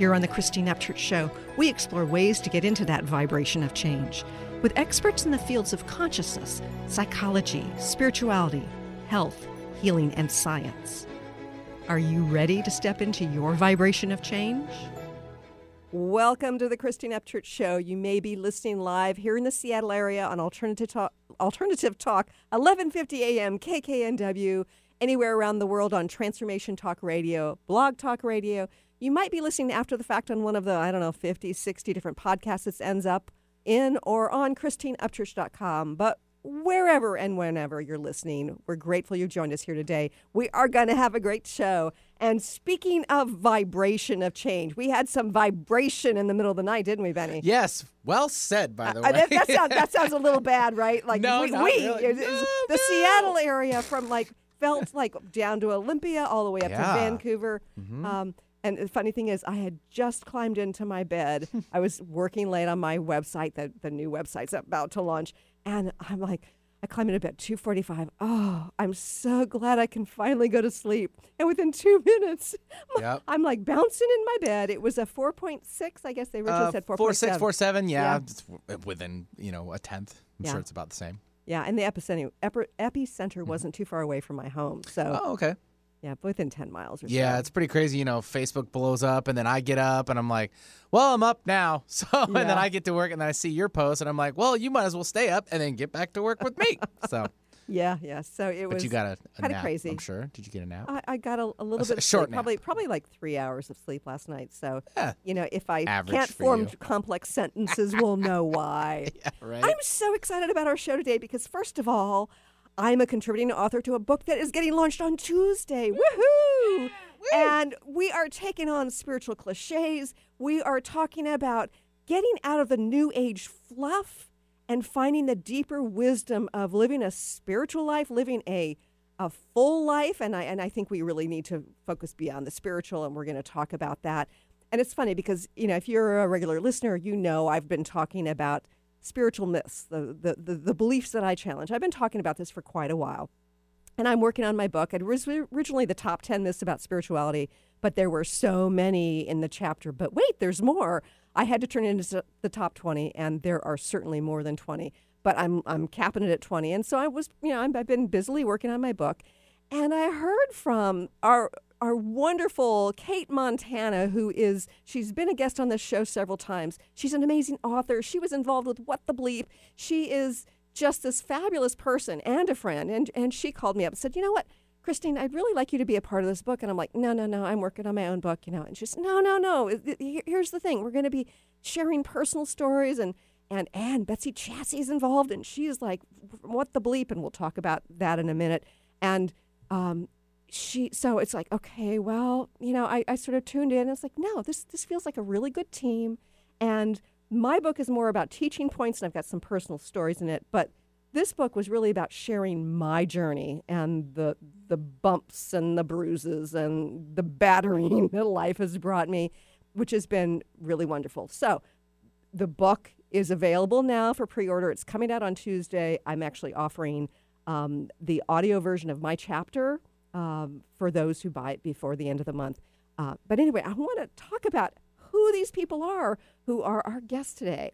Here on the Christine Upchurch Show, we explore ways to get into that vibration of change with experts in the fields of consciousness, psychology, spirituality, health, healing, and science. Are you ready to step into your vibration of change? Welcome to the Christine Upchurch Show. You may be listening live here in the Seattle area on Alternative Talk, Alternative Talk 1150 AM KKNW, anywhere around the world on Transformation Talk Radio, Blog Talk Radio. You might be listening after the fact on one of the, I don't know, 50, 60 different podcasts that ends up in or on ChristineUpchurch.com. But wherever and whenever you're listening. We're grateful you joined us here today. We are going to have a great show. And speaking of vibration of change, we had some vibration in the middle of the night, didn't we, Benny? Yes. Well said, by the way. Uh, that, that, sounds, that sounds a little bad, right? Like No, we, we really. is No, the no. Seattle area from like felt like down to Olympia all the way up Yeah. Mm-hmm. to Vancouver. Um, and the funny thing is, I had just climbed into my bed. I was working late on my website, the, the new website's about to launch. And I'm like, I climb into bed 2:45. Oh, I'm so glad I can finally go to sleep. And within two minutes, Yep. I'm like bouncing in my bed. It was a 4.6. I guess they originally Uh, said 4.7. four six four seven. Yeah, Yeah. It's within you know a tenth. I'm Yeah. sure it's about the same. Yeah, and the epicenter epi- epicenter wasn't too far away from my home. So Mm-hmm. Oh, okay. Yeah, within 10 miles or Yeah, it's pretty crazy. You know, Facebook blows up, and then I get up, and I'm like, "Well, I'm up now." So, and Yeah. then I get to work, and then I see your post, and I'm like, "Well, you might as well stay up and then get back to work with me." so, yeah, yeah. So it but was. you got a, a kinda nap, crazy. I'm sure. Did you get a nap? I, I got a, a little s- bit of short sleep, nap. probably probably like three hours of sleep last night. So Yeah. you know, if I Average can't for form you. complex sentences, we'll know why. yeah, right. I'm so excited about our show today because, first of all, I'm a contributing author to a book that is getting launched on Tuesday. Woohoo! And we are taking on spiritual cliches. We are talking about getting out of the new age fluff and finding the deeper wisdom of living a spiritual life, living a a full life and I and I think we really need to focus beyond the spiritual and we're going to talk about that. And it's funny because, you know, if you're a regular listener, you know I've been talking about spiritual myths, the the the, the beliefs that I challenge. I've been talking about this for quite a while. And I'm working on my book. It was originally the top 10 myths about spirituality, but there were so many in the chapter. But wait, there's more. I had to turn it into the top 20, and there are certainly more than 20. But I'm, I'm capping it at 20. And so I was, you know, I'm, I've been busily working on my book. And I heard from our our wonderful Cate Montana, who is she's been a guest on this show several times. She's an amazing author. She was involved with What the Bleep. She is just this fabulous person and a friend. And and she called me up and said, you know what, Christine, I'd really like you to be a part of this book. And I'm like, no, no, no, I'm working on my own book, you know. And she's, no, no, no. Here- Here's the thing: we're going to be sharing personal stories and. And and Betsy Chasse is involved, and she's like, "What the bleep?" And we'll talk about that in a minute. And um, she so it's like okay well you know I, I sort of tuned in and it's like no this this feels like a really good team and my book is more about teaching points and i've got some personal stories in it but this book was really about sharing my journey and the the bumps and the bruises and the battering that life has brought me which has been really wonderful so the book is available now for pre-order. It's coming out on Tuesday. I'm actually offering um, the audio version of my chapter um, for those who buy it before the end of the month. Uh, but anyway, I want to talk about who these people are who are our guests today.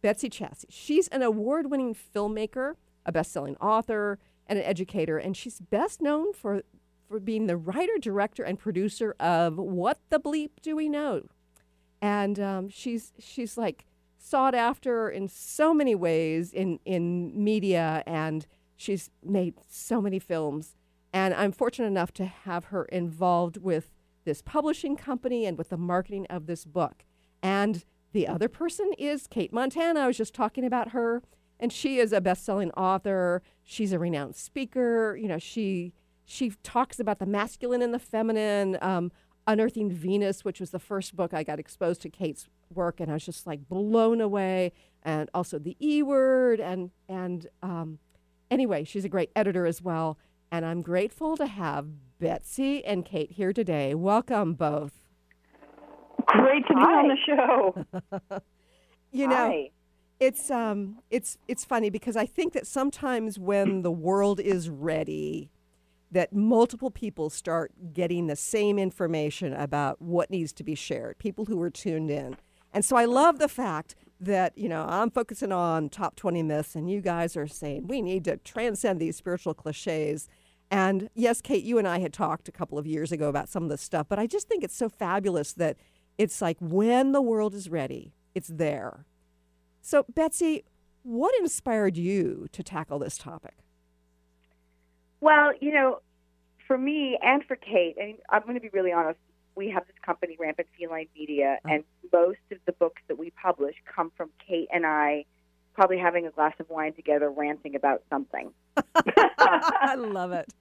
Betsy Chasse. She's an award-winning filmmaker, a best-selling author, and an educator, and she's best known for for being the writer, director, and producer of What the Bleep Do We Know? and um, she's she's like sought after in so many ways in in media and she's made so many films and i'm fortunate enough to have her involved with this publishing company and with the marketing of this book. And the other person is cate montana. I was just talking about her. And she is a best-selling author. She's a renowned speaker. You know she she talks about the masculine and the feminine um, Unearthing Venus, which was the first book I got exposed to Cate's work, and I was just like blown away. And also the E Word, and and um, anyway, she's a great editor as well. And I'm grateful to have Betsy and Cate here today. Welcome both. Great to be Hi. on the show. You know, it's um it's it's funny because I think that sometimes when the world is ready that multiple people start getting the same information about what needs to be shared, people who are tuned in. And so I love the fact that, you know, I'm focusing on top 20 myths and you guys are saying we need to transcend these spiritual cliches. And yes, Cate, you and I had talked a couple of years ago about some of this stuff, but I just think it's so fabulous that it's like when the world is ready, it's there. So, Betsy, what inspired you to tackle this topic? Well, you know, for me and for Kate, and I'm going to be really honest, we have this company, Rampant Feline Media, Oh. and most of the books that we publish come from Cate and I probably having a glass of wine together, ranting about something. I love it.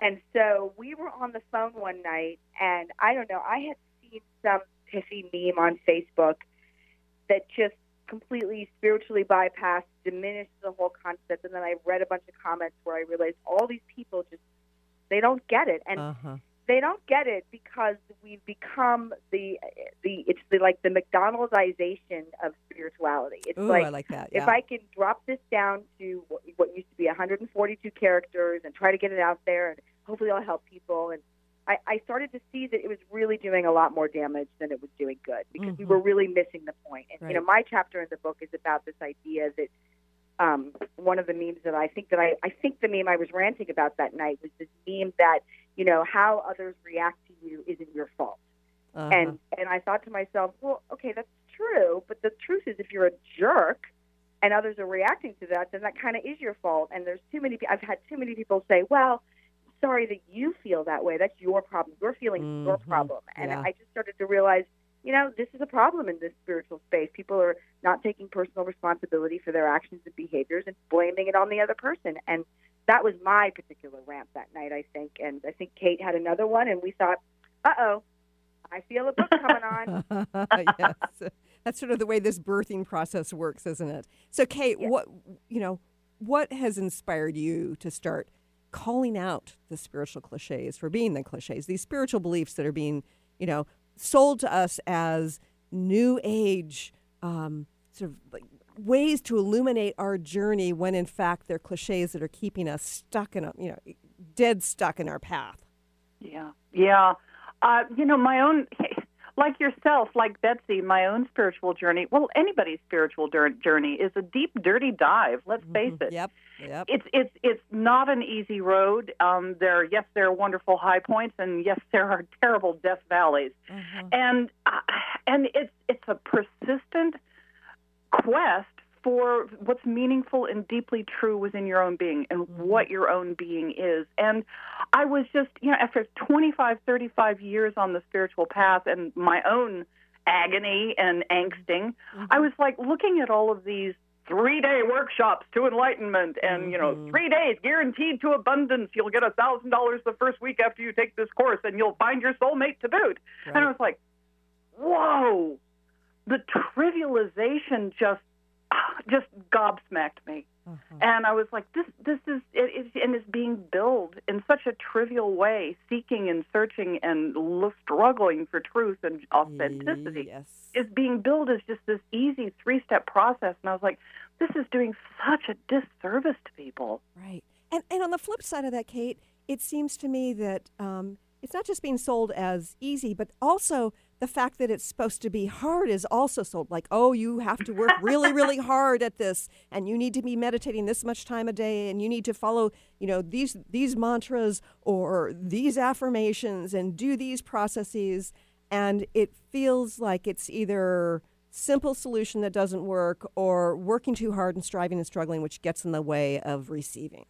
And so we were on the phone one night, and I don't know, I had seen some pithy meme on Facebook that just completely spiritually bypassed, diminished the whole concept. And then I read a bunch of comments where I realized all these people just, they don't get it. And Uh-huh. They don't get it because we've become the, the it's the, like the McDonaldization of spirituality. It's Ooh, like, I like that. if. I can drop this down to what- what used to be 142 characters and try to get it out there, and hopefully I'll help people. And I, I started to see that it was really doing a lot more damage than it was doing good because we Mhm. were really missing the point. And you know, my chapter in the book is about this idea that um, one of the memes that I think that I, I think the meme I was ranting about that night was this meme that you know how others react to you isn't your fault. Uh-huh. And and I thought to myself, well, okay, that's true, but the truth is, if you're a jerk and others are reacting to that, then that kind of is your fault. And there's too many. I've had too many people say, well, sorry that you feel that way. That's your problem. Your feelings, your Mhm. problem. And Yeah. I just started to realize, you know, this is a problem in this spiritual space. People are not taking personal responsibility for their actions and behaviors and blaming it on the other person. And that was my particular rant that night, I think. And I think Cate had another one, and we thought, uh oh, I feel a book coming on. yes. That's sort of the way this birthing process works, isn't it? So, Cate, Yeah. what you know, what has inspired you to start calling out the spiritual cliches for being the cliches? These spiritual beliefs that are being, you know, sold to us as new age, um, sort of like ways to illuminate our journey, when in fact they're cliches that are keeping us stuck in a, you know, dead stuck in our path. Yeah, yeah. Uh, you know, my own, like yourself, like Betsy, my own spiritual journey. Well, anybody's spiritual journey is a deep, dirty dive. Let's face it. Yep. Yep. It's it's it's not an easy road. Um, there, yes, there are wonderful high points, and yes, there are terrible death valleys. Uh-huh. and uh, and it's it's a persistent quest for what's meaningful and deeply true within your own being and what your own being is. And i was just you know after 25 35 years on the spiritual path and my own agony and angsting i was like looking at all of these three day workshops to enlightenment and you know Mhm. three days guaranteed to abundance. You'll get a thousand dollars the first week after you take this course and you'll find your soulmate to boot. And i was like whoa the trivialization just just gobsmacked me Uh-huh. and i was like this this is it, it and it's being billed in such a trivial way seeking and searching and struggling for truth and authenticity Yes. is being billed as just this easy three step process and i was like this is doing such a disservice to people Right. And and on the flip side of that, Cate, it seems to me that um, it's not just being sold as easy, but also the fact that it's supposed to be hard is also sold. Like, oh, you have to work really, really hard at this, and you need to be meditating this much time a day, and you need to follow, you know, these these mantras or these affirmations and do these processes, and it feels like it's either simple solution that doesn't work or working too hard and striving and struggling which gets in the way of receiving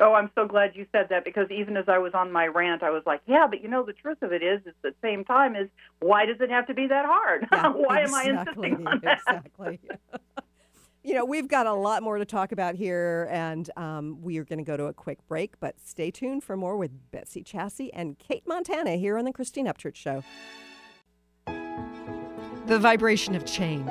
Oh, I'm so glad you said that because even as I was on my rant, I was like, yeah, but you know, the truth of it is, at the same time, is why does it have to be that hard? Yeah, why am I exactly, insisting on that? Exactly. you know, we've got a lot more to talk about here, and um, we are going to go to a quick break. But stay tuned for more with Betsy Chasse and Cate Montana here on the Christine Upchurch Show. The vibration of change,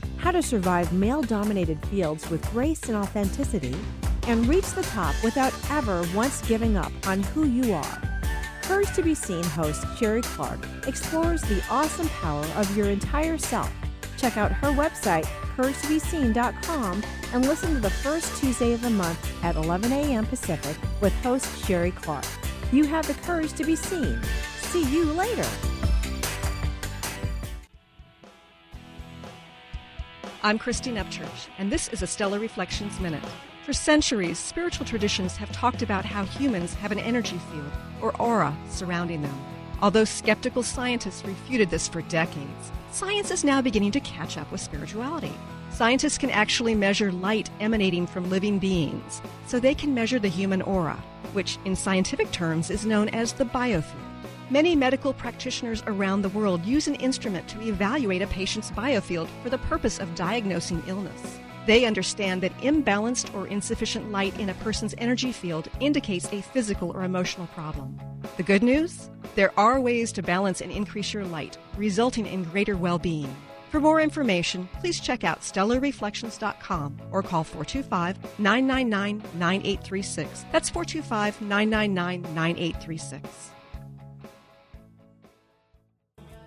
how to survive male dominated fields with grace and authenticity, and reach the top without ever once giving up on who you are. Courage to Be Seen host Sherry Clark explores the awesome power of your entire self. Check out her website, couragetobeseen.com, and listen to the first Tuesday of the month at 11 a.m. Pacific with host Sherry Clark. You have the courage to be seen. See you later. I'm Christine Upchurch, and this is a Stellar Reflections Minute. For centuries, spiritual traditions have talked about how humans have an energy field, or aura, surrounding them. Although skeptical scientists refuted this for decades, science is now beginning to catch up with spirituality. Scientists can actually measure light emanating from living beings, so they can measure the human aura, which in scientific terms is known as the biofield. Many medical practitioners around the world use an instrument to evaluate a patient's biofield for the purpose of diagnosing illness. They understand that imbalanced or insufficient light in a person's energy field indicates a physical or emotional problem. The good news? There are ways to balance and increase your light, resulting in greater well being. For more information, please check out stellarreflections.com or call 425 999 9836. That's 425 999 9836.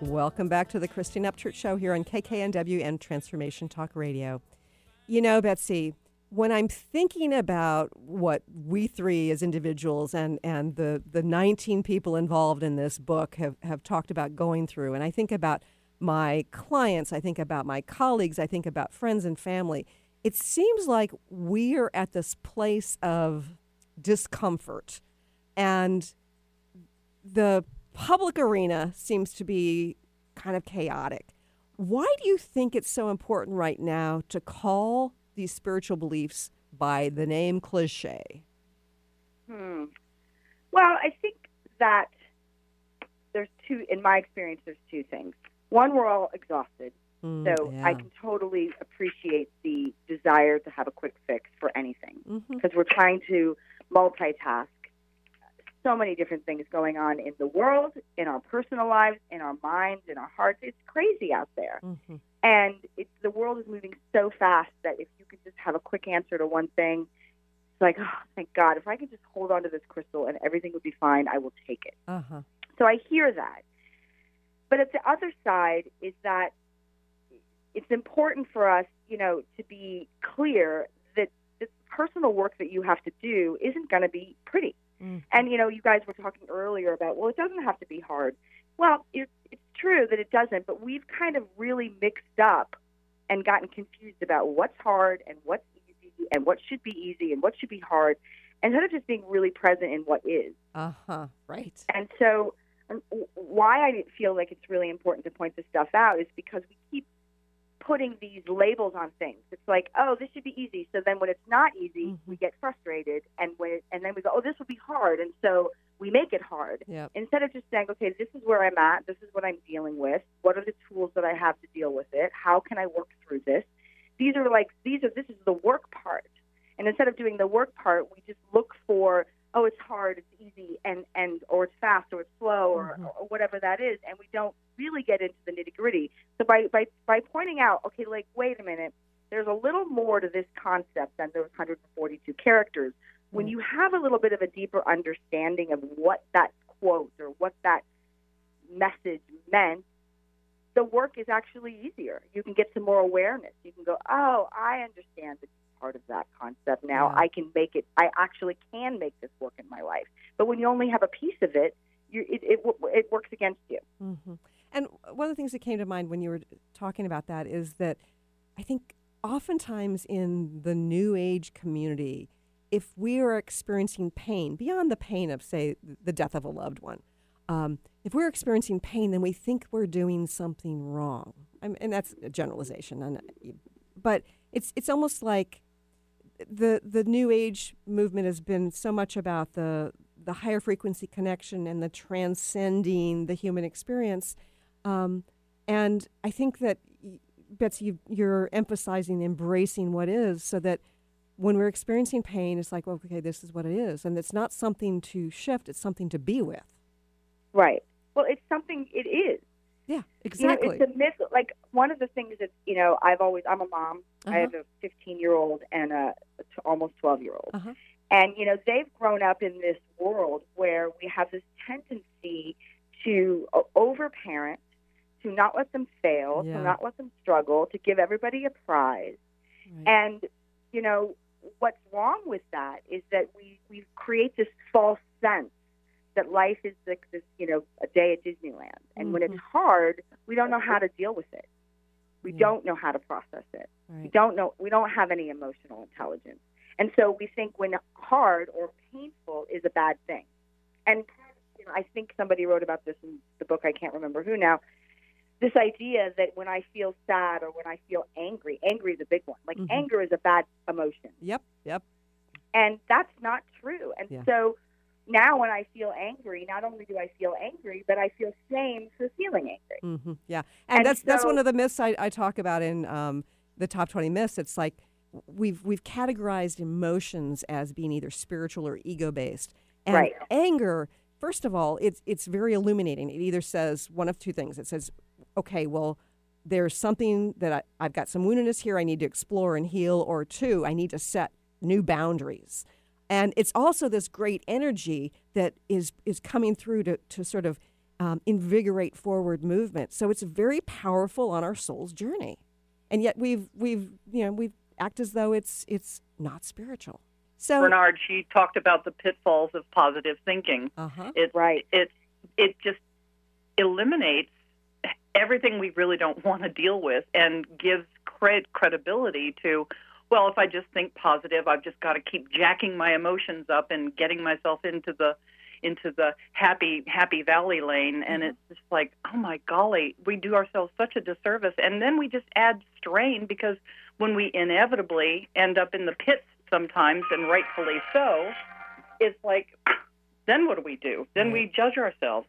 Welcome back to the Christine Upchurch Show here on KKNW and Transformation Talk Radio. You know, Betsy, when I'm thinking about what we three as individuals and, and the, the 19 people involved in this book have, have talked about going through, and I think about my clients, I think about my colleagues, I think about friends and family, it seems like we are at this place of discomfort. And the public arena seems to be kind of chaotic. Why do you think it's so important right now to call these spiritual beliefs by the name cliche? Hmm. Well, I think that there's two, in my experience, there's two things. One, we're all exhausted. Mm, so yeah. I can totally appreciate the desire to have a quick fix for anything Mhm. because we're trying to multitask. So many different things going on in the world, in our personal lives, in our minds, in our hearts. It's crazy out there. Mhm. And it's, the world is moving so fast that if you could just have a quick answer to one thing, it's like, oh, thank God. If I could just hold on to this crystal and everything would be fine, I will take it. Uh-huh. So I hear that. But at the other side is that it's important for us, you know, to be clear that the personal work that you have to do isn't going to be pretty. Mhm. And, you know, you guys were talking earlier about, well, it doesn't have to be hard. Well, it, it's true that it doesn't, but we've kind of really mixed up and gotten confused about what's hard and what's easy and what should be easy and what should be hard instead of just being really present in what is. Uh-huh. Right. And so, why I feel like it's really important to point this stuff out is because we keep putting these labels on things. It's like, oh, this should be easy. So then when it's not easy, Mhm. we get frustrated, and when it, and then we go, oh, this will be hard, and so we make it hard Yep. instead of just saying, okay, this is where I'm at, this is what I'm dealing with, what are the tools that I have to deal with it, how can I work through this? These are like these are this is the work part, and instead of doing the work part, we just look for, oh, it's hard, it's easy, and and or it's fast or it's slow or, Mhm. or whatever that is, and we don't really get into the nitty gritty. So by by by pointing out, okay, like wait a minute, there's a little more to this concept than those 142 characters when Mm. you have a little bit of a deeper understanding of what that quote or what that message meant, the work is actually easier. You can get some more awareness. You can go, oh, I understand this part of that concept now. Yeah. I can make it. I actually can make this work in my life. But when you only have a piece of it, you, it, it it works against you. hmm And one of the things that came to mind when you were talking about that is that I think oftentimes in the new age community, if we are experiencing pain beyond the pain of, say, the death of a loved one, um, if we're experiencing pain, then we think we're doing something wrong. I mean, and that's a generalization. And, but it's it's almost like the the new age movement has been so much about the the higher frequency connection and the transcending the human experience. Um, and I think that Betsy, you, you're emphasizing embracing what is, so that when we're experiencing pain, it's like, well, okay, this is what it is, and it's not something to shift; it's something to be with. Right. Well, it's something. It is. Yeah, You exactly. know, it's a myth. Like one of the things that you know, I've always. I'm a mom. I Uh-huh. have a 15 year old and a, a t- almost 12 year old, Uh-huh. and you know, they've grown up in this world where we have this tendency to overparent, to not let them fail, Yeah. to not let them struggle, to give everybody a prize, Right. and you know, what's wrong with that is that we we create this false sense that life is like this, you know, a day at Disneyland. And when Mhm. it's hard, we don't know how to deal with it. We Yeah. don't know how to process it. We don't know. We don't have any emotional intelligence, and so we think when hard or painful is a bad thing. And you know, I think somebody wrote about this in the book. I can't remember who now. This idea that when I feel sad or when I feel angry, angry is a big one. Like Mhm. anger is a bad emotion. Yep. Yep. And that's not true. And Yeah. so now when I feel angry, not only do I feel angry, but I feel shame for feeling angry. hmm Yeah, and, And that's that's one of the myths I, I talk about in um, the top twenty myths. It's like we've we've categorized emotions as being either spiritual or ego based, and Right. anger. First of all, it's it's very illuminating. It either says one of two things. It says, okay, well, there's something that I, I've got some woundedness here. I need to explore and heal, or two, I need to set new boundaries. And it's also this great energy that is is coming through to to sort of um, invigorate forward movement. So it's very powerful on our soul's journey, and yet we've we've you know we've act as though it's it's not spiritual. So Bernard, she talked about the pitfalls of positive thinking. uh huh. It Right. it it just eliminates everything we really don't want to deal with and gives cred- credibility to well if i just think positive i've just got to keep jacking my emotions up and getting myself into the into the happy happy valley lane and Mhm. it's just like oh my golly we do ourselves such a disservice and then we just add strain because when we inevitably end up in the pits sometimes and rightfully so it's like then what do we do then we judge ourselves.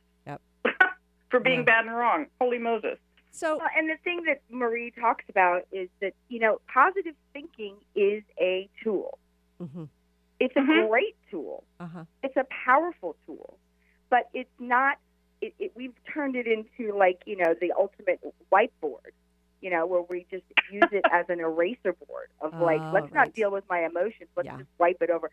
For being Yeah. bad and wrong holy moses So Well, and the thing that Marie talks about is that you know positive thinking is a tool. hmm It's a Mhm. great tool. uh huh. It's a powerful tool, but it's not. It, it, we've turned it into like you know the ultimate whiteboard. You know, where we just use it as an eraser board of like, Oh, let's right. not deal with my emotions. Let's Yeah. just wipe it over.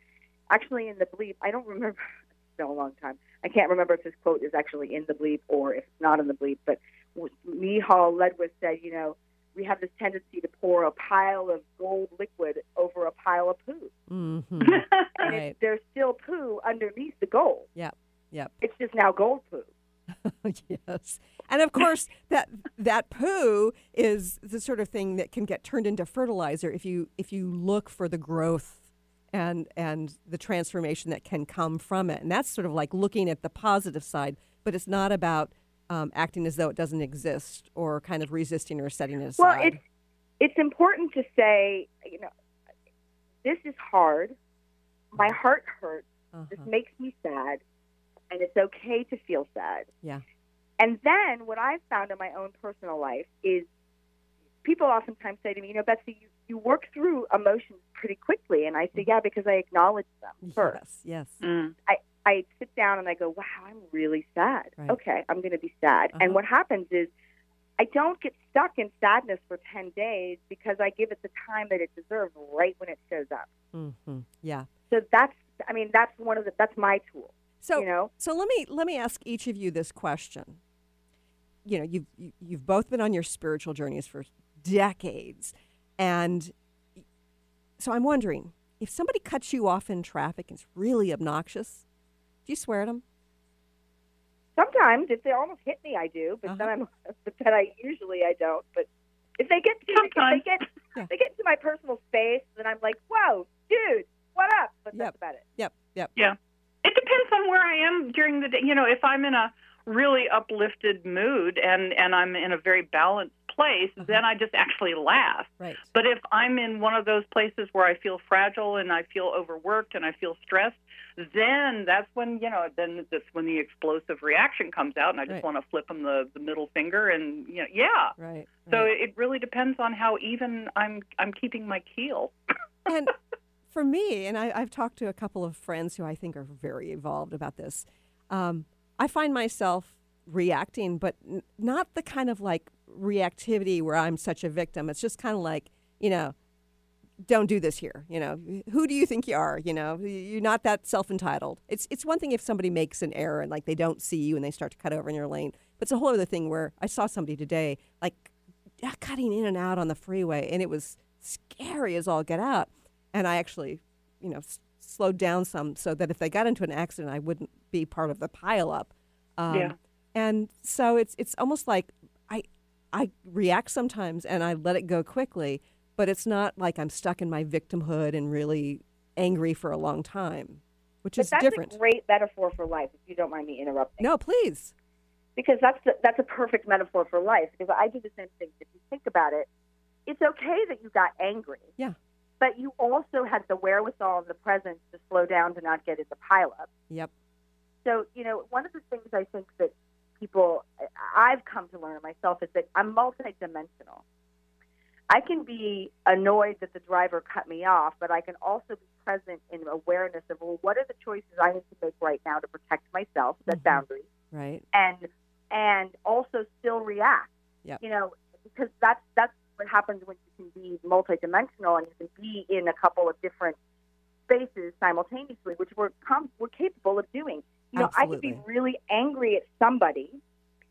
Actually, in the bleep, I don't remember. Been a long time. I can't remember if this quote is actually in the bleep or if it's not in the bleep. But Miceal Ledwith said, you know, we have this tendency to pour a pile of gold liquid over a pile of poo, hmm and Right. there's still poo underneath the gold. Yep. Yep. It's just now gold poo. yes. And of course, that that poo is the sort of thing that can get turned into fertilizer if you if you look for the growth and and the transformation that can come from it. And that's sort of like looking at the positive side, but it's not about um, acting as though it doesn't exist or kind of resisting or setting it aside. Well, it's it's important to say, you know, this is hard. My heart hurts. This Uh-huh. makes me sad, and it's okay to feel sad. Yeah. And then what I've found in my own personal life is people oftentimes say to me, you know, Betsy, you, you work through emotions pretty quickly. And I say, yeah, because I acknowledge them first. Yes, yes. Mm. I sit down and I go, wow, I'm really sad. Right. Okay, I'm going to be sad. Uh-huh. And what happens is I don't get stuck in sadness for 10 days because I give it the time that it deserves right when it shows up. hmm Yeah. So that's, I mean, that's one of the, that's my tool. So you know, So let me let me ask each of you this question. You know, you've you've both been on your spiritual journeys for decades, and so I'm wondering if somebody cuts you off in traffic and it's really obnoxious, do you swear at them? sometimes if they almost hit me, I do, but uh-huh. then I'm, but then I usually I don't. But if they get to, if they get, Yeah. they get into my personal space, then I'm like, whoa, dude, what up? But Yep. that's about it. Yep, yep. Yeah, it depends on where I am during the day. You know, if I'm in a really uplifted mood and and I'm in a very balanced place, Uh-huh. then I just actually laugh. Right. But if I'm in one of those places where I feel fragile and I feel overworked and I feel stressed, then that's when you know then that's when the explosive reaction comes out, and I just Right. want to flip them the the middle finger, and you know, yeah. Right. So right. it really depends on how even I'm I'm keeping my keel. and for me, and I, I've talked to a couple of friends who I think are very evolved about this. Um, I find myself reacting, but n- not the kind of like reactivity where I'm such a victim. It's just kind of like, you know, don't do this here. You know, who do you think you are? You know, you're not that self entitled. It's it's one thing if somebody makes an error and like they don't see you and they start to cut over in your lane, but it's a whole other thing where I saw somebody today like uh, cutting in and out on the freeway, and it was scary as all get out. And I actually, you know, slowed down some so that if they got into an accident, I wouldn't be part of the pileup. Um, Yeah. And so it's it's almost like I I react sometimes and I let it go quickly, but it's not like I'm stuck in my victimhood and really angry for a long time, which But is that's different. a great metaphor for life. If you don't mind me interrupting, no, please. because that's the, that's a perfect metaphor for life. Because I do the same thing. If you think about it, it's okay that you got angry. Yeah. But you also had the wherewithal and the presence to slow down to not get in the pileup. Yep. So, you know, one of the things I think that people, I've come to learn myself is that I'm multidimensional. I can be annoyed that the driver cut me off, but I can also be present in awareness of, well, what are the choices I need to make right now to protect myself, set Mhm. boundaries, Right. and and also still react. Yep. You know, because that's that's what happens when you can be multidimensional and you can be in a couple of different spaces simultaneously, which we're com- we're capable of doing. You know, I could be really angry at somebody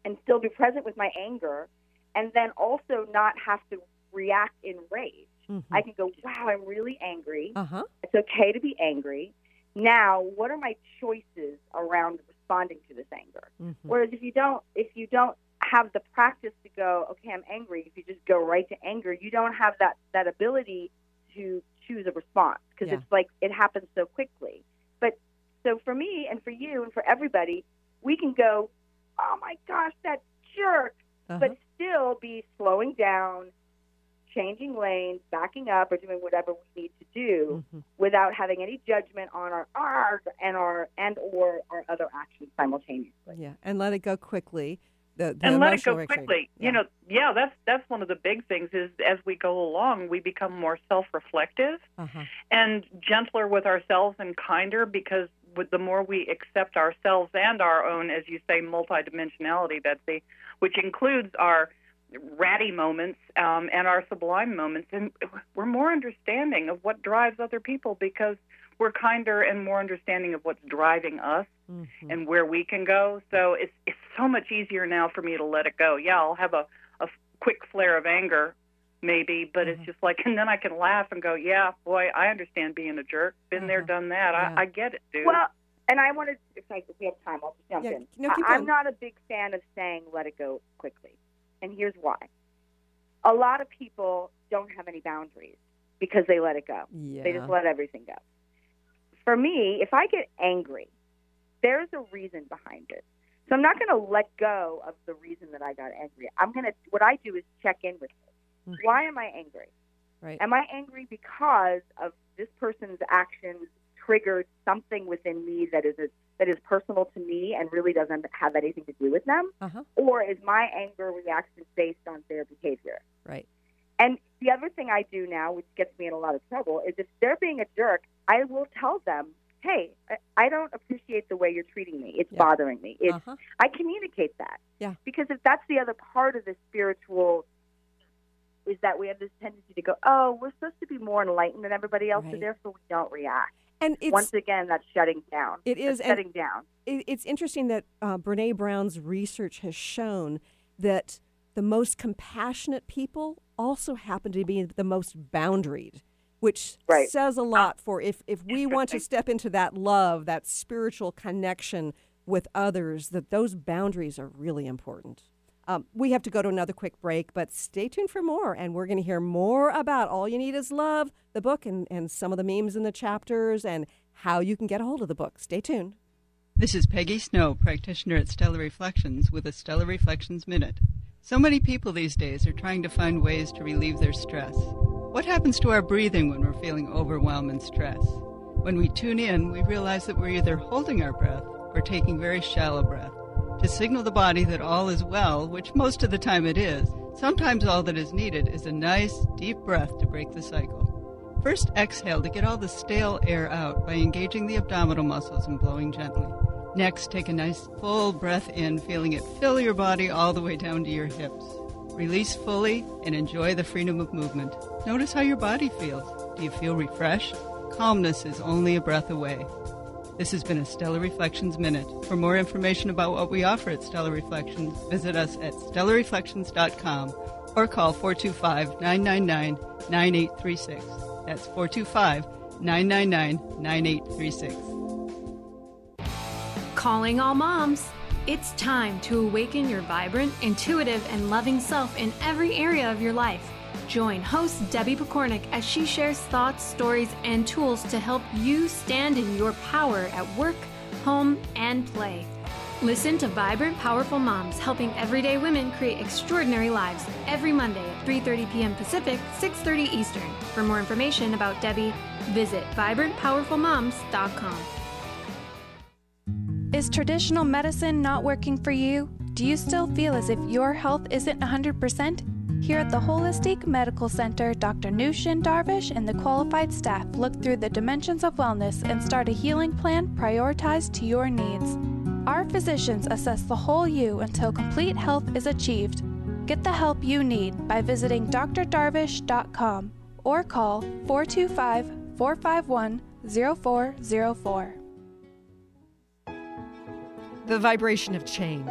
and still be present with my anger, and then also not have to react in rage. Mm-hmm. I can go, wow, I'm really angry. Uh huh. It's okay to be angry. Now, what are my choices around responding to this anger? Mm-hmm. Whereas if you don't, if you don't have the practice to go, okay, I'm angry. If you just go right to anger, you don't have that that ability to choose a response because Yeah. it's like it happens so quickly. But so for me and for you and for everybody, we can go, oh my gosh, that jerk, Uh-huh. but still be slowing down, changing lanes, backing up, or doing whatever we need to do Mhm. without having any judgment on our ours and our and or our other actions simultaneously. Yeah, and let it go quickly. The, the and let it go quickly. Yeah. You know, yeah, that's that's one of the big things is as we go along, we become more self-reflective Uh-huh. and gentler with ourselves and kinder because with the more we accept ourselves and our own, as you say, multidimensionality, Betsy, which includes our ratty moments um, and our sublime moments, and we're more understanding of what drives other people because we're kinder and more understanding of what's driving us Mhm. and where we can go. So it's it's so much easier now for me to let it go. Yeah, I'll have a a quick flare of anger, maybe, but Mhm. it's just like, and then I can laugh and go, yeah, boy, I understand being a jerk. Been there, Uh-huh. done that. Yeah. I, I get it, dude. Well, and I wanted, if, I, if we have time, I'll just jump Yeah, in. no, keep I, I'm not a big fan of saying let it go quickly. And here's why. A lot of people don't have any boundaries because they let it go. Yeah. They just let everything go. For me, if I get angry, there's a reason behind it. So I'm not going to let go of the reason that I got angry. I'm going to, what I do is check in with it. why am I angry? Right. Am I angry because of this person's actions triggered something within me that is a, that is personal to me and really doesn't have anything to do with them? Uh-huh. Or is my anger reaction based on their behavior? Right. And the other thing I do now, which gets me in a lot of trouble, is if they're being a jerk, I will tell them, "Hey, I- don't appreciate the way you're treating me. It's Yeah. bothering me." It's, Uh-huh. I communicate that. Yeah. Because if that's the other part of the spiritual, is that we have this tendency to go, "Oh, we're supposed to be more enlightened than everybody else, so Right. therefore we don't react." And it's Once again, that's shutting down. It is, That's shutting down. it, it's interesting that uh, Brene Brown's research has shown that the most compassionate people also happen to be the most boundaried, which Right. says a lot for if, if we want to step into that love, that spiritual connection with others, that those boundaries are really important. Um, we have to go to another quick break, but stay tuned for more. And we're going to hear more about All You Need Is Love, the book, and, and some of the memes in the chapters, and how you can get a hold of the book. Stay tuned. This is Peggy Snow, practitioner at Stellar Reflections, with a Stellar Reflections Minute. So many people these days are trying to find ways to relieve their stress. What happens to our breathing when we're feeling overwhelm and stress? When we tune in, we realize that we're either holding our breath or taking very shallow breath to signal the body that all is well, which most of the time it is. Sometimes all that is needed is a nice, deep breath to break the cycle. First, exhale to get all the stale air out by engaging the abdominal muscles and blowing gently. Next, take a nice full breath in, feeling it fill your body all the way down to your hips. Release fully and enjoy the freedom of movement. Notice how your body feels. Do you feel refreshed? Calmness is only a breath away. This has been a Stellar Reflections Minute. For more information about what we offer at Stellar Reflections, visit us at stellarreflections.com or call 425 999 9836. That's 425 999 9836. Calling all moms. It's time to awaken your vibrant, intuitive, and loving self in every area of your life. Join host Debbie Pokornik as she shares thoughts, stories, and tools to help you stand in your power at work, home, and play. Listen to Vibrant Powerful Moms helping everyday women create extraordinary lives every Monday at 3:30 p.m. Pacific, 6:30 Eastern. For more information about Debbie, visit vibrantpowerfulmoms.com. Is traditional medicine not working for you? Do you still feel as if your health isn't 100%? Here at the Holistic Medical Center, Dr. Nushin Darvish and the qualified staff look through the dimensions of wellness and start a healing plan prioritized to your needs. Our physicians assess the whole you until complete health is achieved. Get the help you need by visiting drdarvish.com or call 425 451 0404. The vibration of change,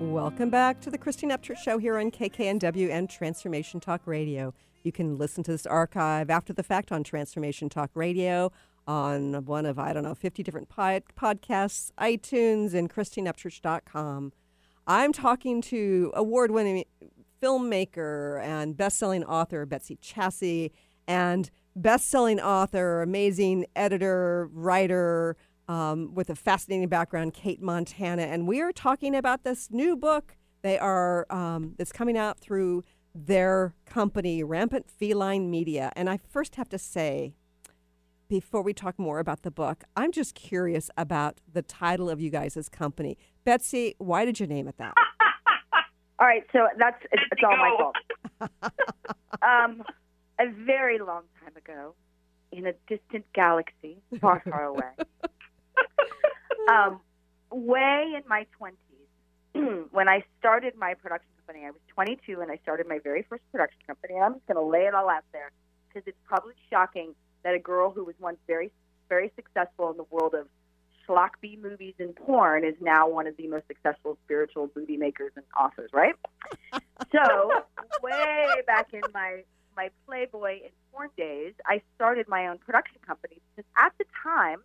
Welcome back to the Christine Upchurch Show here on KKNW and Transformation Talk Radio. You can listen to this archive after the fact on Transformation Talk Radio on one of, I don't know, 50 different pod- podcasts, iTunes, and ChristineUpchurch.com. I'm talking to award winning filmmaker and best selling author Betsy Chasse and best selling author, amazing editor, writer, um, with a fascinating background, Cate Montana, and we are talking about this new book they are um, that's coming out through their company, Rampant Feline Media. And I first have to say, before we talk more about the book, I'm just curious about the title of you guys' company. Betsy, why did you name it that? All right, so that's it's, it's all my fault. um, a very long time ago, in a distant galaxy, far, far away. Um, way in my 20s, when I started my production company, I was 22 and I started my very first production company. And I'm just going to lay it all out there because it's probably shocking that a girl who was once very, very successful in the world of schlock B movies and porn is now one of the most successful spiritual booty makers and authors, right? so, way back in my my Playboy and porn days, I started my own production company because at the time,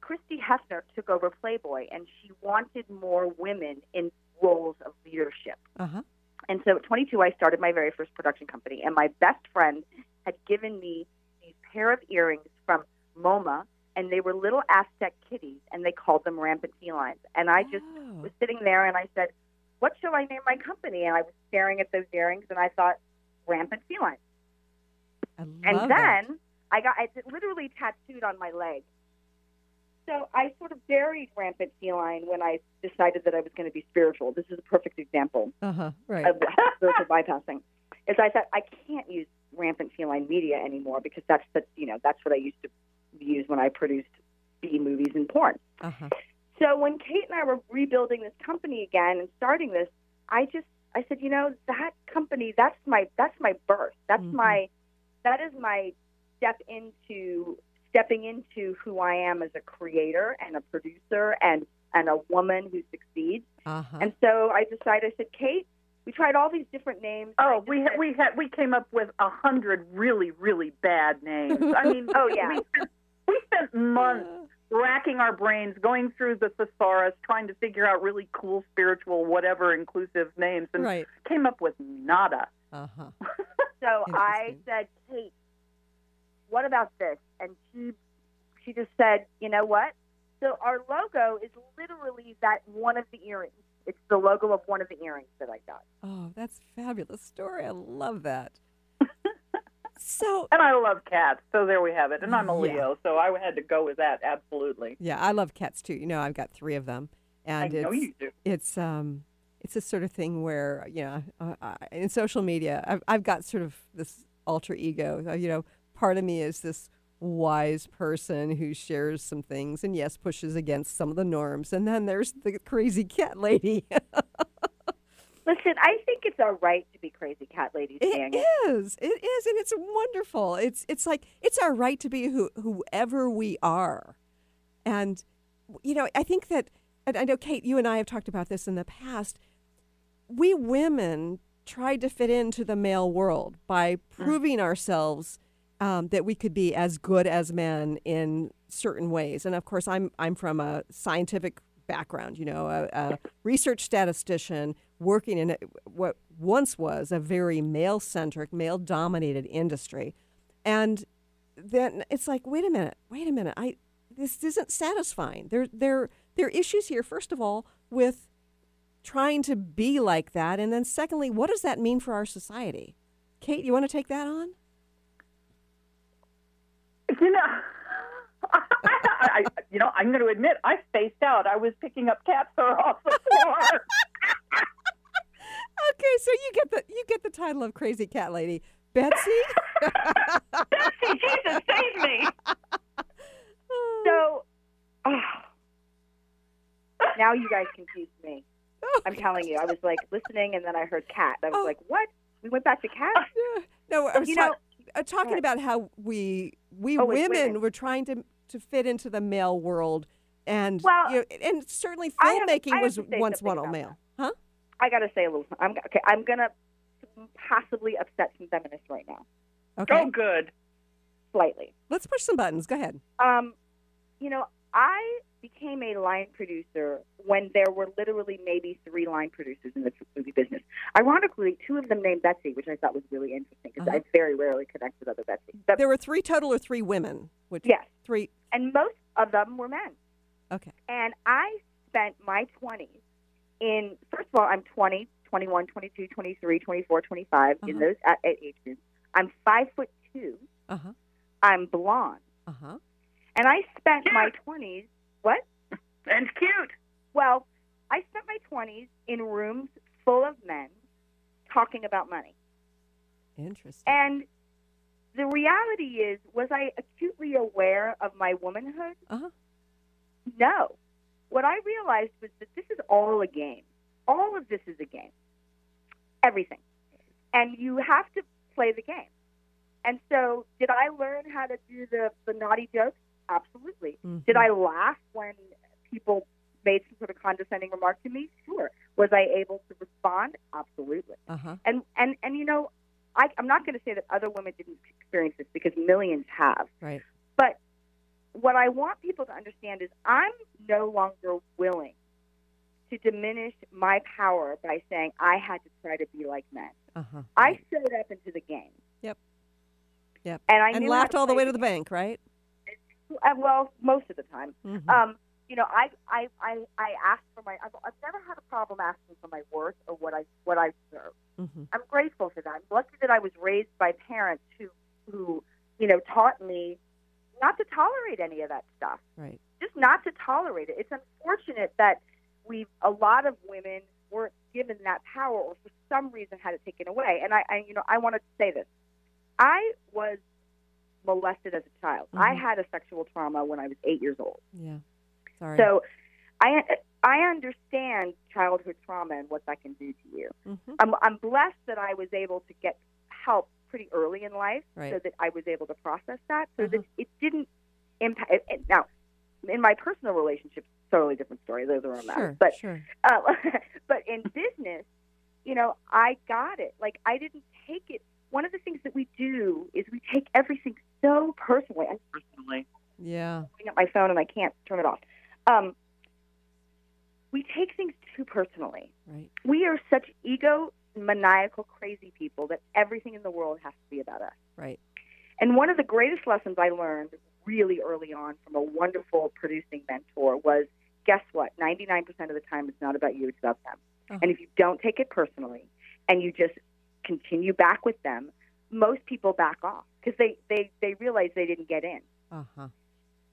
Christie Hefner took over Playboy and she wanted more women in roles of leadership. Uh-huh. And so at 22, I started my very first production company. And my best friend had given me these pair of earrings from MoMA, and they were little Aztec kitties, and they called them rampant felines. And I just Oh. was sitting there and I said, What shall I name my company? And I was staring at those earrings and I thought, Rampant Felines. I love And it. then I got it's literally tattooed on my leg. So I sort of buried rampant feline when I decided that I was going to be spiritual. This is a perfect example Uh-huh. Right. of spiritual bypassing. Is I thought I can't use rampant feline media anymore because that's the you know that's what I used to use when I produced B movies and porn. Uh-huh. So when Cate and I were rebuilding this company again and starting this, I just I said, you know, that company, that's my that's my birth. That's Mhm. my that is my step into stepping into who I am as a creator and a producer and and a woman who succeeds. Uh-huh. And so I decided, I said, Cate, we tried all these different names. Oh, we had, we had we came up with a hundred really really bad names. I mean, Oh, yeah. we spent, we spent months racking our brains, going through the thesaurus, trying to figure out really cool spiritual whatever inclusive names, and right. came up with nada. Uh-huh. So I said, Cate, what about this? And she she just said, you know what? So our logo is literally that one of the earrings. It's the logo of one of the earrings that I got. Oh, that's a fabulous story. I love that. so, And I love cats, so there we have it. And I'm a Yeah. Leo, so I had to go with that absolutely. yeah, I love cats too. You know, I've got three of them, and I know it's you do. it's um it's a sort of thing where you know uh, I, in social media I've I've got sort of this alter ego. You know, part of me is this wise person who shares some things and yes pushes against some of the norms, and then there's the crazy cat lady. Listen, I think it's all right to be crazy cat ladies saying It is. It is, and it's wonderful. It's it's like it's our right to be who, whoever we are, and you know I think that and I know Cate, you and I have talked about this in the past. We women tried to fit into the male world by mm. proving ourselves um, that we could be as good as men in certain ways, and of course I'm I'm from a scientific background, you know, a, a research statistician working in what once was a very male centric, male dominated industry. And then it's like, wait a minute, wait a minute. I this isn't satisfying. There there there are issues here, first of all, with trying to be like that. And then secondly, what does that mean for our society? Cate, you want to take that on? You know, I, I, you know, I'm going to admit I spaced out. I was picking up cat fur off the floor. Okay, so you get the you get the title of crazy cat lady. Betsy? Betsy, Jesus, save me! So ah. now you guys confused me. I'm telling you, I was like listening, and then I heard cat. I was Oh. like, "What? We went back to cat?" no, I was You ta- know- uh, talking about how we we Oh, women, women. were trying to to fit into the male world, and Well, you know, and certainly filmmaking have was once one all male, huh? I got to say a little. I'm okay. I'm gonna possibly upset some feminists right now, Okay, Oh, good. slightly. let's push some buttons. Go ahead. Um, you know, I became a line producer when there were literally maybe three line producers in the movie business. Ironically, two of them named Betsy, which I thought was really interesting because Uh-huh. I very rarely connect with other Betsy. But There were three total or three women, which yes, three. and most of them were men. Okay, And I spent my 20s in, first of all, I'm 20, 21, 22, 23, 24, 25, in Uh-huh. those at, at age groups. I'm five foot two. uh huh, I'm blonde. uh huh. And I spent my 20s, what? And cute. Well, I spent my 20s in rooms full of men talking about money. Interesting. And the reality is, was I acutely aware of my womanhood? Uh-huh. No. What I realized was that this is all a game. All of this is a game. Everything. And you have to play the game. And so, did I learn how to do the, the naughty jokes? Absolutely. Mhm. Did I laugh when people made some sort of condescending remark to me? Sure. Was I able to respond? Absolutely. Uh-huh. And and and you know, I, I'm not going to say that other women didn't experience this because millions have. Right. But what I want people to understand is I'm no longer willing to diminish my power by saying I had to try to be like men. Uh-huh. I showed up into the game. Yep. Yep. And I and laughed all the way to the bank, right? Uh, well, most of the time. Mhm. Um, you know, I, I, I, I asked for my. I've, I've never had a problem asking for my worth or what I what I deserve. Mhm. I'm grateful for that. I'm lucky that I was raised by parents who, who, you know, taught me not to tolerate any of that stuff. Right. Just not to tolerate it. It's unfortunate that we, a lot of women, weren't given that power, or for some reason had it taken away. And I, I you know, I wanted to say this. I was molested as a child. I Mhm. had a sexual trauma when I was eight years old. Yeah. Sorry. So I I understand childhood trauma and what that can do to you. Mhm. I'm I'm blessed that I was able to get help pretty early in life so that I was able to process that so that Uh-huh. it didn't impact it, now in my personal relationships totally different story those are mess Sure. but sure. uh, but in business, you know, I got it. Like I didn't take it. One of the things that we do is we take everything so personally. I'm Personally, Yeah. looking at my phone and I can't turn it off. Um, we take things too personally. Right. We are such ego maniacal, crazy people that everything in the world has to be about us. Right. And one of the greatest lessons I learned really early on from a wonderful producing mentor was guess what? 99% of the time, it's not about you, it's about them. Uh-huh. And if you don't take it personally and you just continue back with them, most people back off because they, they, they realize they didn't get in. Uh-huh.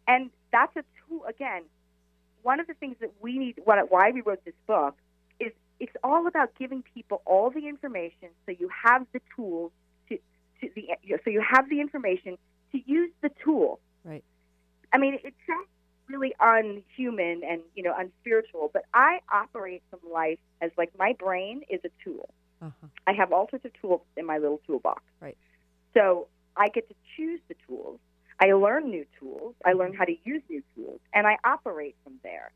And that's a tool, again, one of the things that we need, what, why we wrote this book, is it's all about giving people all the information so you have the tools to, to the, so you have the information to use the tool. Right. I mean, it sounds really unhuman and, you know, unspiritual, but I operate from life as like my brain is a tool. Uh-huh. I have all sorts of tools in my little toolbox. Right. So I get to choose the tools. I learn new tools. I learn how to use new tools, and I operate from there.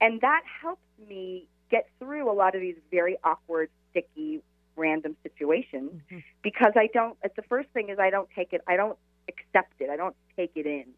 And that helps me get through a lot of these very awkward, sticky, random situations Mhm. because I don't. The first thing is I don't take it. I don't accept it. I don't take it in,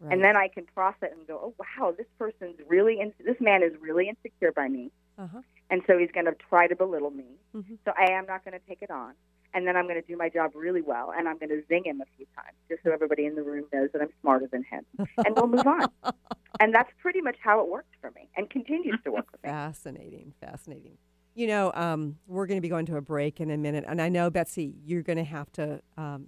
Right. and then I can process and go, "Oh wow, this person's really. In, this man is really insecure by me." uh-huh. and so he's going to try to belittle me. Mhm. So I am not going to take it on, and then I'm going to do my job really well, and I'm going to zing him a few times, just so everybody in the room knows that I'm smarter than him, and we'll move on. And that's pretty much how it worked for me, and continues to work for me. Fascinating, fascinating. You know, um, we're going to be going to a break in a minute, and I know Betsy, you're going to have to um,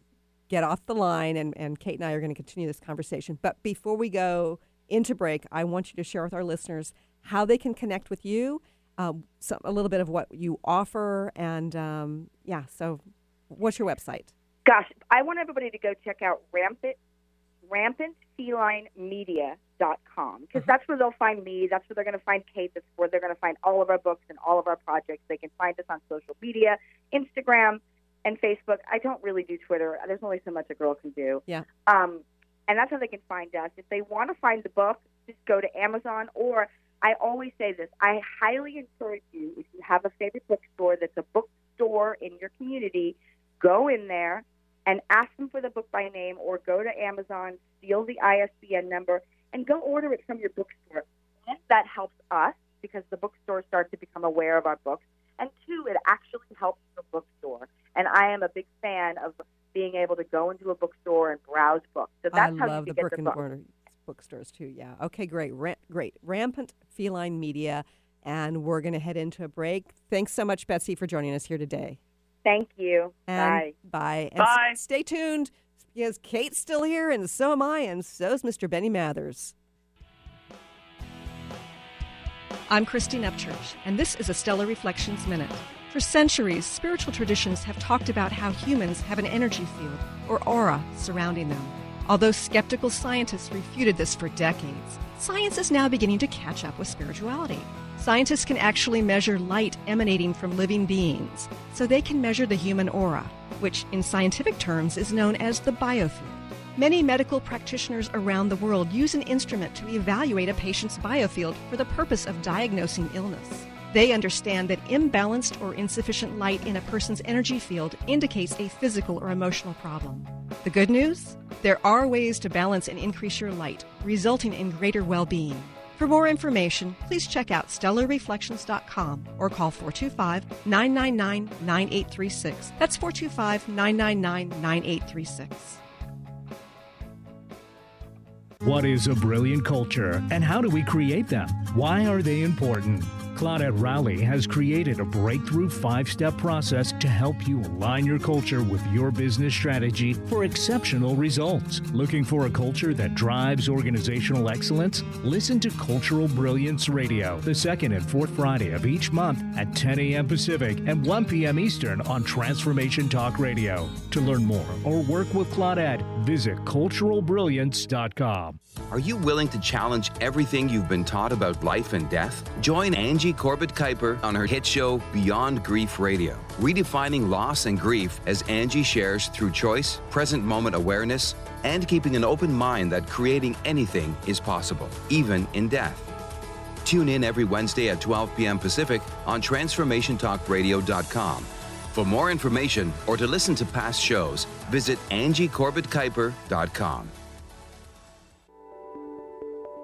get off the line, and, and Cate and I are going to continue this conversation. But before we go into break, I want you to share with our listeners how they can connect with you, um, some, a little bit of what you offer, and um, yeah. So, what's your website? Gosh, I want everybody to go check out rampant, rampantfelinemedia.com because that's where they'll find me. That's where they're going to find Cate. That's where they're going to find all of our books and all of our projects. They can find us on social media, Instagram and Facebook. I don't really do Twitter. There's only so much a girl can do. Yeah. Um, and that's how they can find us. If they want to find the book, just go to Amazon or I always say this. I highly encourage you, if you have a favorite bookstore that's a bookstore in your community, go in there and ask them for the book by name or go to Amazon, steal the ISBN number, and go order it from your bookstore. One, that helps us because the bookstore starts to become aware of our books. And two, it actually helps the bookstore. And I am a big fan of being able to go into a bookstore and browse books. So that's I how love you the can get brick the and book. mortar bookstores too. Yeah. Okay, great. Ra- great. Rampant Feline Media. And we're going to head into a break. Thanks so much, Betsy, for joining us here today. Thank you. And Bye. Bye. And s- Bye. stay tuned because Cate's still here, and so am I, and so's Mr. Benny Mathers. I'm Christine Upchurch, and this is a Stellar Reflections Minute. For centuries, spiritual traditions have talked about how humans have an energy field, or aura, surrounding them. Although skeptical scientists refuted this for decades, science is now beginning to catch up with spirituality. Scientists can actually measure light emanating from living beings, so they can measure the human aura, which in scientific terms is known as the biofield. Many medical practitioners around the world use an instrument to evaluate a patient's biofield for the purpose of diagnosing illness. They understand that imbalanced or insufficient light in a person's energy field indicates a physical or emotional problem. The good news? There are ways to balance and increase your light, resulting in greater well being. For more information, please check out stellarreflections.com or call 425 999 9836. That's 425 999 9836. What is a brilliant culture and how do we create them? Why are they important? Claudette Rowley has created a breakthrough five step process to help you align your culture with your business strategy for exceptional results. Looking for a culture that drives organizational excellence? Listen to Cultural Brilliance Radio the second and fourth Friday of each month at 10 a.m. Pacific and 1 p.m. Eastern on Transformation Talk Radio. To learn more or work with Claudette, visit culturalbrilliance.com. Are you willing to challenge everything you've been taught about life and death? Join Angie Corbett Kuiper on her hit show Beyond Grief Radio, redefining loss and grief as Angie shares through choice, present moment awareness, and keeping an open mind that creating anything is possible, even in death. Tune in every Wednesday at 12 p.m. Pacific on TransformationTalkRadio.com. For more information or to listen to past shows, visit AngieCorbettKuiper.com.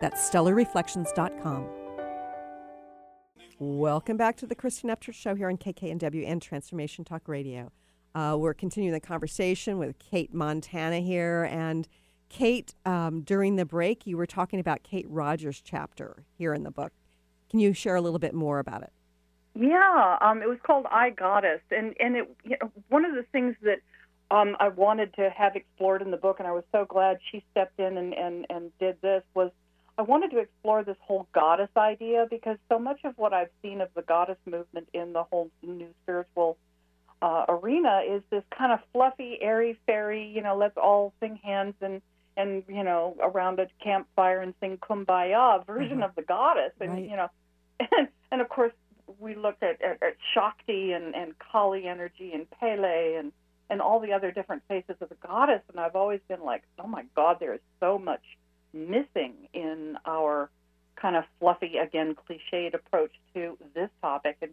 That's stellarreflections.com. Welcome back to the Christine Upchurch Show here on KKNW and Transformation Talk Radio. Uh, we're continuing the conversation with Cate Montana here. And Cate, um, during the break, you were talking about Kate Rogers' chapter here in the book. Can you share a little bit more about it? Yeah, um, it was called I Goddess, and and it you know, one of the things that um, I wanted to have explored in the book, and I was so glad she stepped in and and and did this was I wanted to explore this whole goddess idea because so much of what I've seen of the goddess movement in the whole new spiritual uh, arena is this kind of fluffy, airy fairy, you know, let's all sing hands and and you know around a campfire and sing kumbaya version Mhm. of the goddess, and Right. you know, and, and of course we looked at, at, at Shakti and, and Kali energy and Pele and and all the other different faces of the goddess, and I've always been like, oh my God, there is so much missing in our kind of fluffy, again, cliched approach to this topic. And,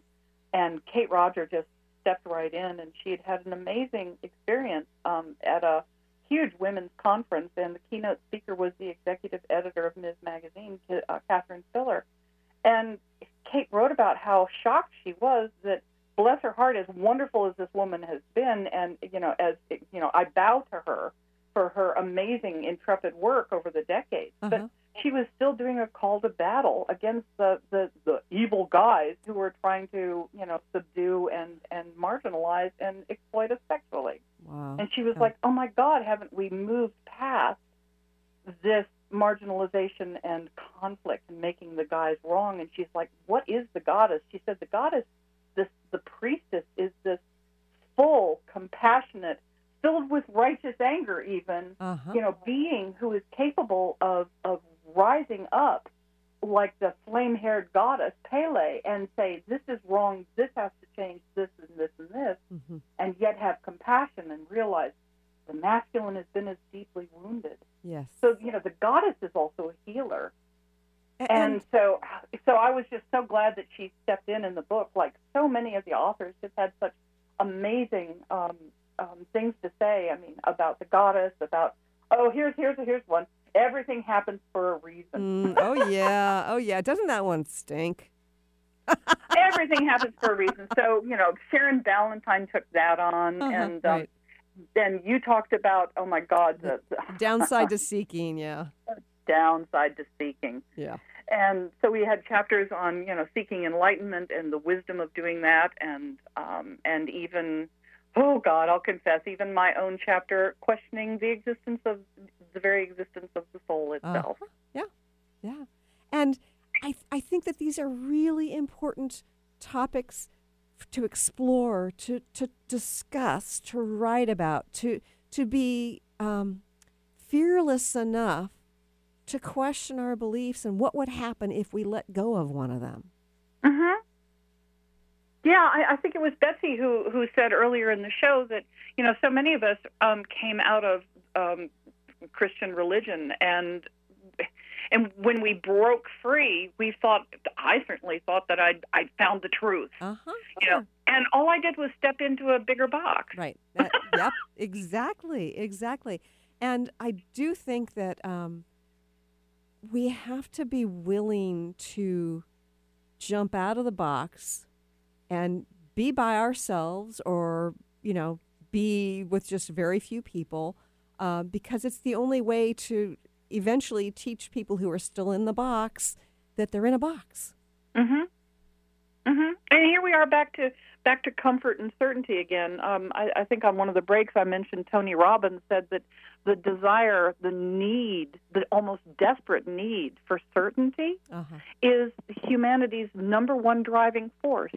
and Kate Roger just stepped right in, and she had had an amazing experience um, at a huge women's conference, and the keynote speaker was the executive editor of Ms. Magazine, uh, Katherine Spillar. And Kate wrote about how shocked she was that, bless her heart, as wonderful as this woman has been, and you know, as you know, I bow to her for her amazing, intrepid work over the decades. But Uh-huh. she was still doing a call to battle against the, the, the evil guys who were trying to, you know, subdue and, and marginalize and exploit us sexually. Wow. And she was like, oh my God, haven't we moved past this marginalization and conflict and making the guys wrong? And she's like, what is the goddess? She said, the goddess, this, the priestess is this full, compassionate, filled with righteous anger, even, Uh-huh. you know, being who is capable of, of rising up like the flame haired goddess Pele and say, this is wrong, this has to change, this and this and this, Mhm. and yet have compassion and realize the masculine has been as deeply wounded. Yes. So, you know, the goddess is also a healer. A- And so, so I was just so glad that she stepped in in the book. Like so many of the authors just had such amazing um, um, things to say. I mean, about the goddess, about oh, here's here's here's one. Everything happens for a reason. Mm, oh yeah. Oh yeah. Doesn't that one stink? Everything happens for a reason. So you know, Sharon Valentine took that on, Uh-huh, and um, right. then you talked about oh my God, the, the Downside to seeking. Yeah. downside to seeking. Yeah. and so we had chapters on you know seeking enlightenment and the wisdom of doing that and um, and even oh god i'll confess even my own chapter questioning the existence of the very existence of the soul itself Uh-huh. Yeah. Yeah. And I I think that these are really important topics f- to explore, to to discuss, to write about, to to be um, fearless enough to question our beliefs and what would happen if we let go of one of them. hmm Yeah, I, I think it was Betsy who who said earlier in the show that you know so many of us um, came out of um, Christian religion, and and when we broke free, we thought I certainly thought that I'd I'd found the truth, Uh huh. you know, and all I did was step into a bigger box. Right. That, yep. Exactly. Exactly. And I do think that um, we have to be willing to jump out of the box and be by ourselves or, you know, be with just very few people uh, because it's the only way to eventually teach people who are still in the box that they're in a box. Mm-hmm. Mm-hmm. And here we are back to back to comfort and certainty again. Um, I, I think on one of the breaks I mentioned Tony Robbins said that the desire, the need, the almost desperate need for certainty Uh-huh. is humanity's number one driving force.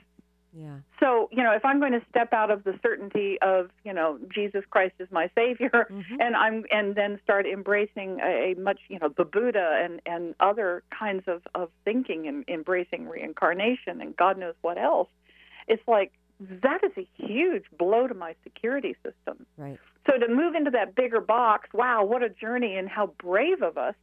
Yeah. So, you know, if I'm going to step out of the certainty of, you know, Jesus Christ is my savior mm-hmm. and I'm and then start embracing a, a much, you know, the Buddha and and other kinds of of thinking and embracing reincarnation and God knows what else. It's like that is a huge blow to my security system. Right. So to move into that bigger box, wow, what a journey and how brave of us.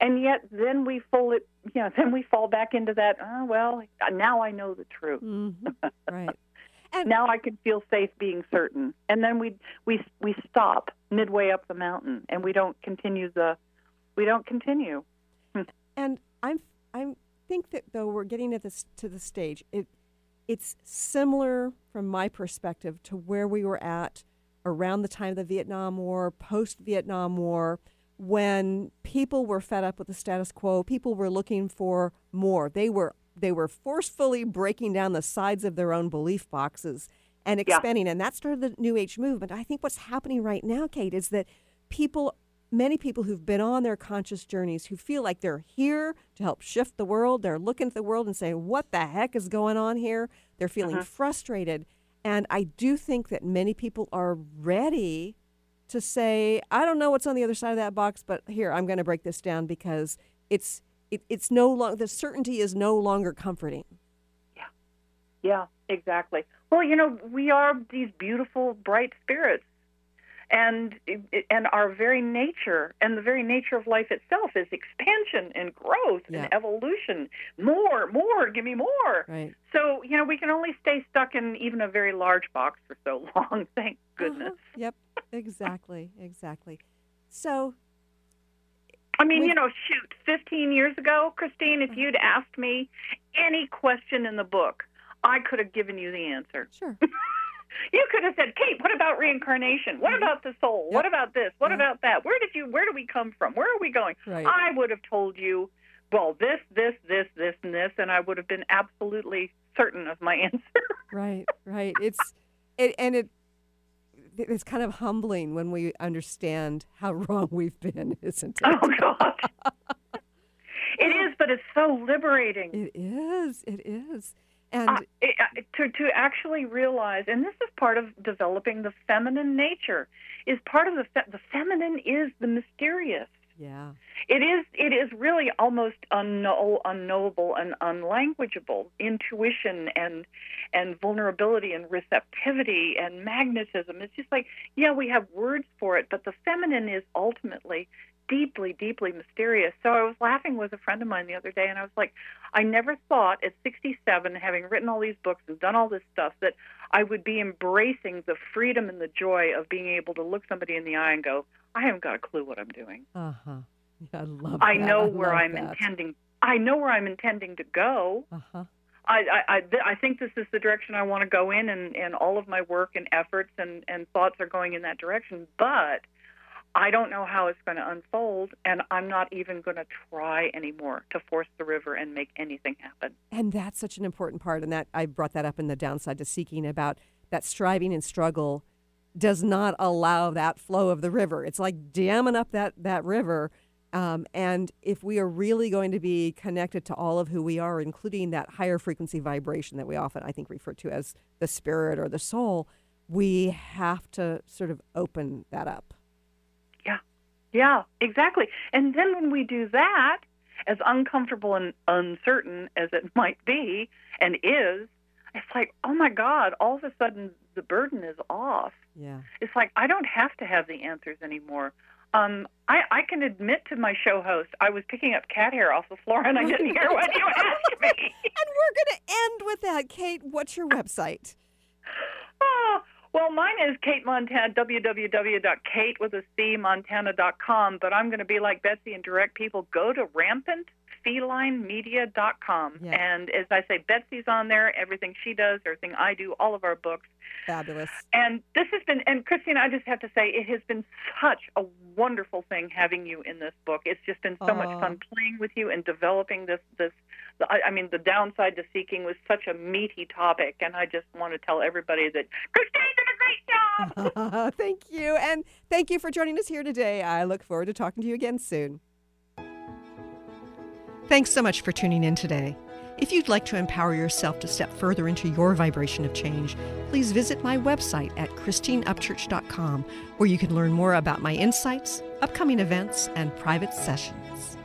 And yet then we fall it, you know, then we fall back into that, oh, well, now I know the truth. Mhm. Right. now I can feel safe being certain. And then we we we stop midway up the mountain and we don't continue the we don't continue. And I'm I think that though we're getting at this to the stage, it it's similar from my perspective to where we were at around the time of the Vietnam War, post Vietnam War, when people were fed up with the status quo, people were looking for more. They were they were forcefully breaking down the sides of their own belief boxes and Yeah. expanding. And that started the New Age movement. I think what's happening right now, Cate, is that people many people who've been on their conscious journeys who feel like they're here to help shift the world. They're looking at the world and saying, What the heck is going on here? They're feeling Uh-huh. frustrated. And I do think that many people are ready to say, I don't know what's on the other side of that box, but here, I'm going to break this down because it's it, it's no longer the certainty is no longer comforting. Yeah, yeah, exactly. Well, you know, we are these beautiful, bright spirits, and and our very nature and the very nature of life itself is expansion and growth Yeah. and evolution. More, more, give me more. Right. So you know, we can only stay stuck in even a very large box for so long. Thank goodness. Uh-huh. Yep. Exactly. exactly. So I mean, you know, shoot, 15 years ago, Christine, if you'd asked me any question in the book, I could have given you the answer. Sure. you could have said, "Cate, what about reincarnation? What mm-hmm. about the soul? What about this? What Yeah. about that? Where did you where do we come from? Where are we going?" Right. I would have told you, "Well, this, this, this, this and this," and I would have been absolutely certain of my answer. right, right. It's it, and it it's kind of humbling when we understand how wrong we've been, isn't it? oh god. it is, but it's so liberating. It is. It is. And Uh, it, uh, to to actually realize, and this is part of developing the feminine nature, is part of the fe- the feminine is the mysterious. Yeah. It is it is really almost unknow, unknowable and unlanguageable. Intuition and and vulnerability and receptivity and magnetism. It's just like yeah, we have words for it, but the feminine is ultimately deeply, deeply mysterious. So I was laughing with a friend of mine the other day, and I was like, I never thought at 67, having written all these books and done all this stuff, that I would be embracing the freedom and the joy of being able to look somebody in the eye and go, I haven't got a clue what I'm doing. Uh huh. Yeah, I love. I that. know I where I'm that. intending. I know where I'm intending to go. Uh huh. I, I, I, I think this is the direction I want to go in, and, and all of my work and efforts and, and thoughts are going in that direction. But I don't know how it's going to unfold, and I'm not even going to try anymore to force the river and make anything happen. And that's such an important part. And that I brought that up in the downside to seeking about that striving and struggle does not allow that flow of the river. It's like damming up that that river. Um, and if we are really going to be connected to all of who we are, including that higher frequency vibration that we often, I think, refer to as the spirit or the soul, we have to sort of open that up. Yeah, exactly. And then when we do that, as uncomfortable and uncertain as it might be and is, it's like, oh my God, all of a sudden the burden is off. Yeah. It's like I don't have to have the answers anymore. Um, I, I can admit to my show host, I was picking up cat hair off the floor and I didn't hear what you asked me. And we're going to end with that. Cate, what's your website? Oh, well, mine is Cate Montana, www.kate with a C. But I'm going to be like Betsy and direct people go to rampantfelinemedia.com. Yeah. And as I say, Betsy's on there, everything she does, everything I do, all of our books. Fabulous. And this has been, and Christine, I just have to say, it has been such a wonderful thing having you in this book. It's just been so much fun playing with you and developing this. This, I I mean, the downside to seeking was such a meaty topic, and I just want to tell everybody that Christine did a great job. thank you. And thank you for joining us here today. I look forward to talking to you again soon. Thanks so much for tuning in today. If you'd like to empower yourself to step further into your vibration of change, please visit my website at christineupchurch.com, where you can learn more about my insights, upcoming events, and private sessions.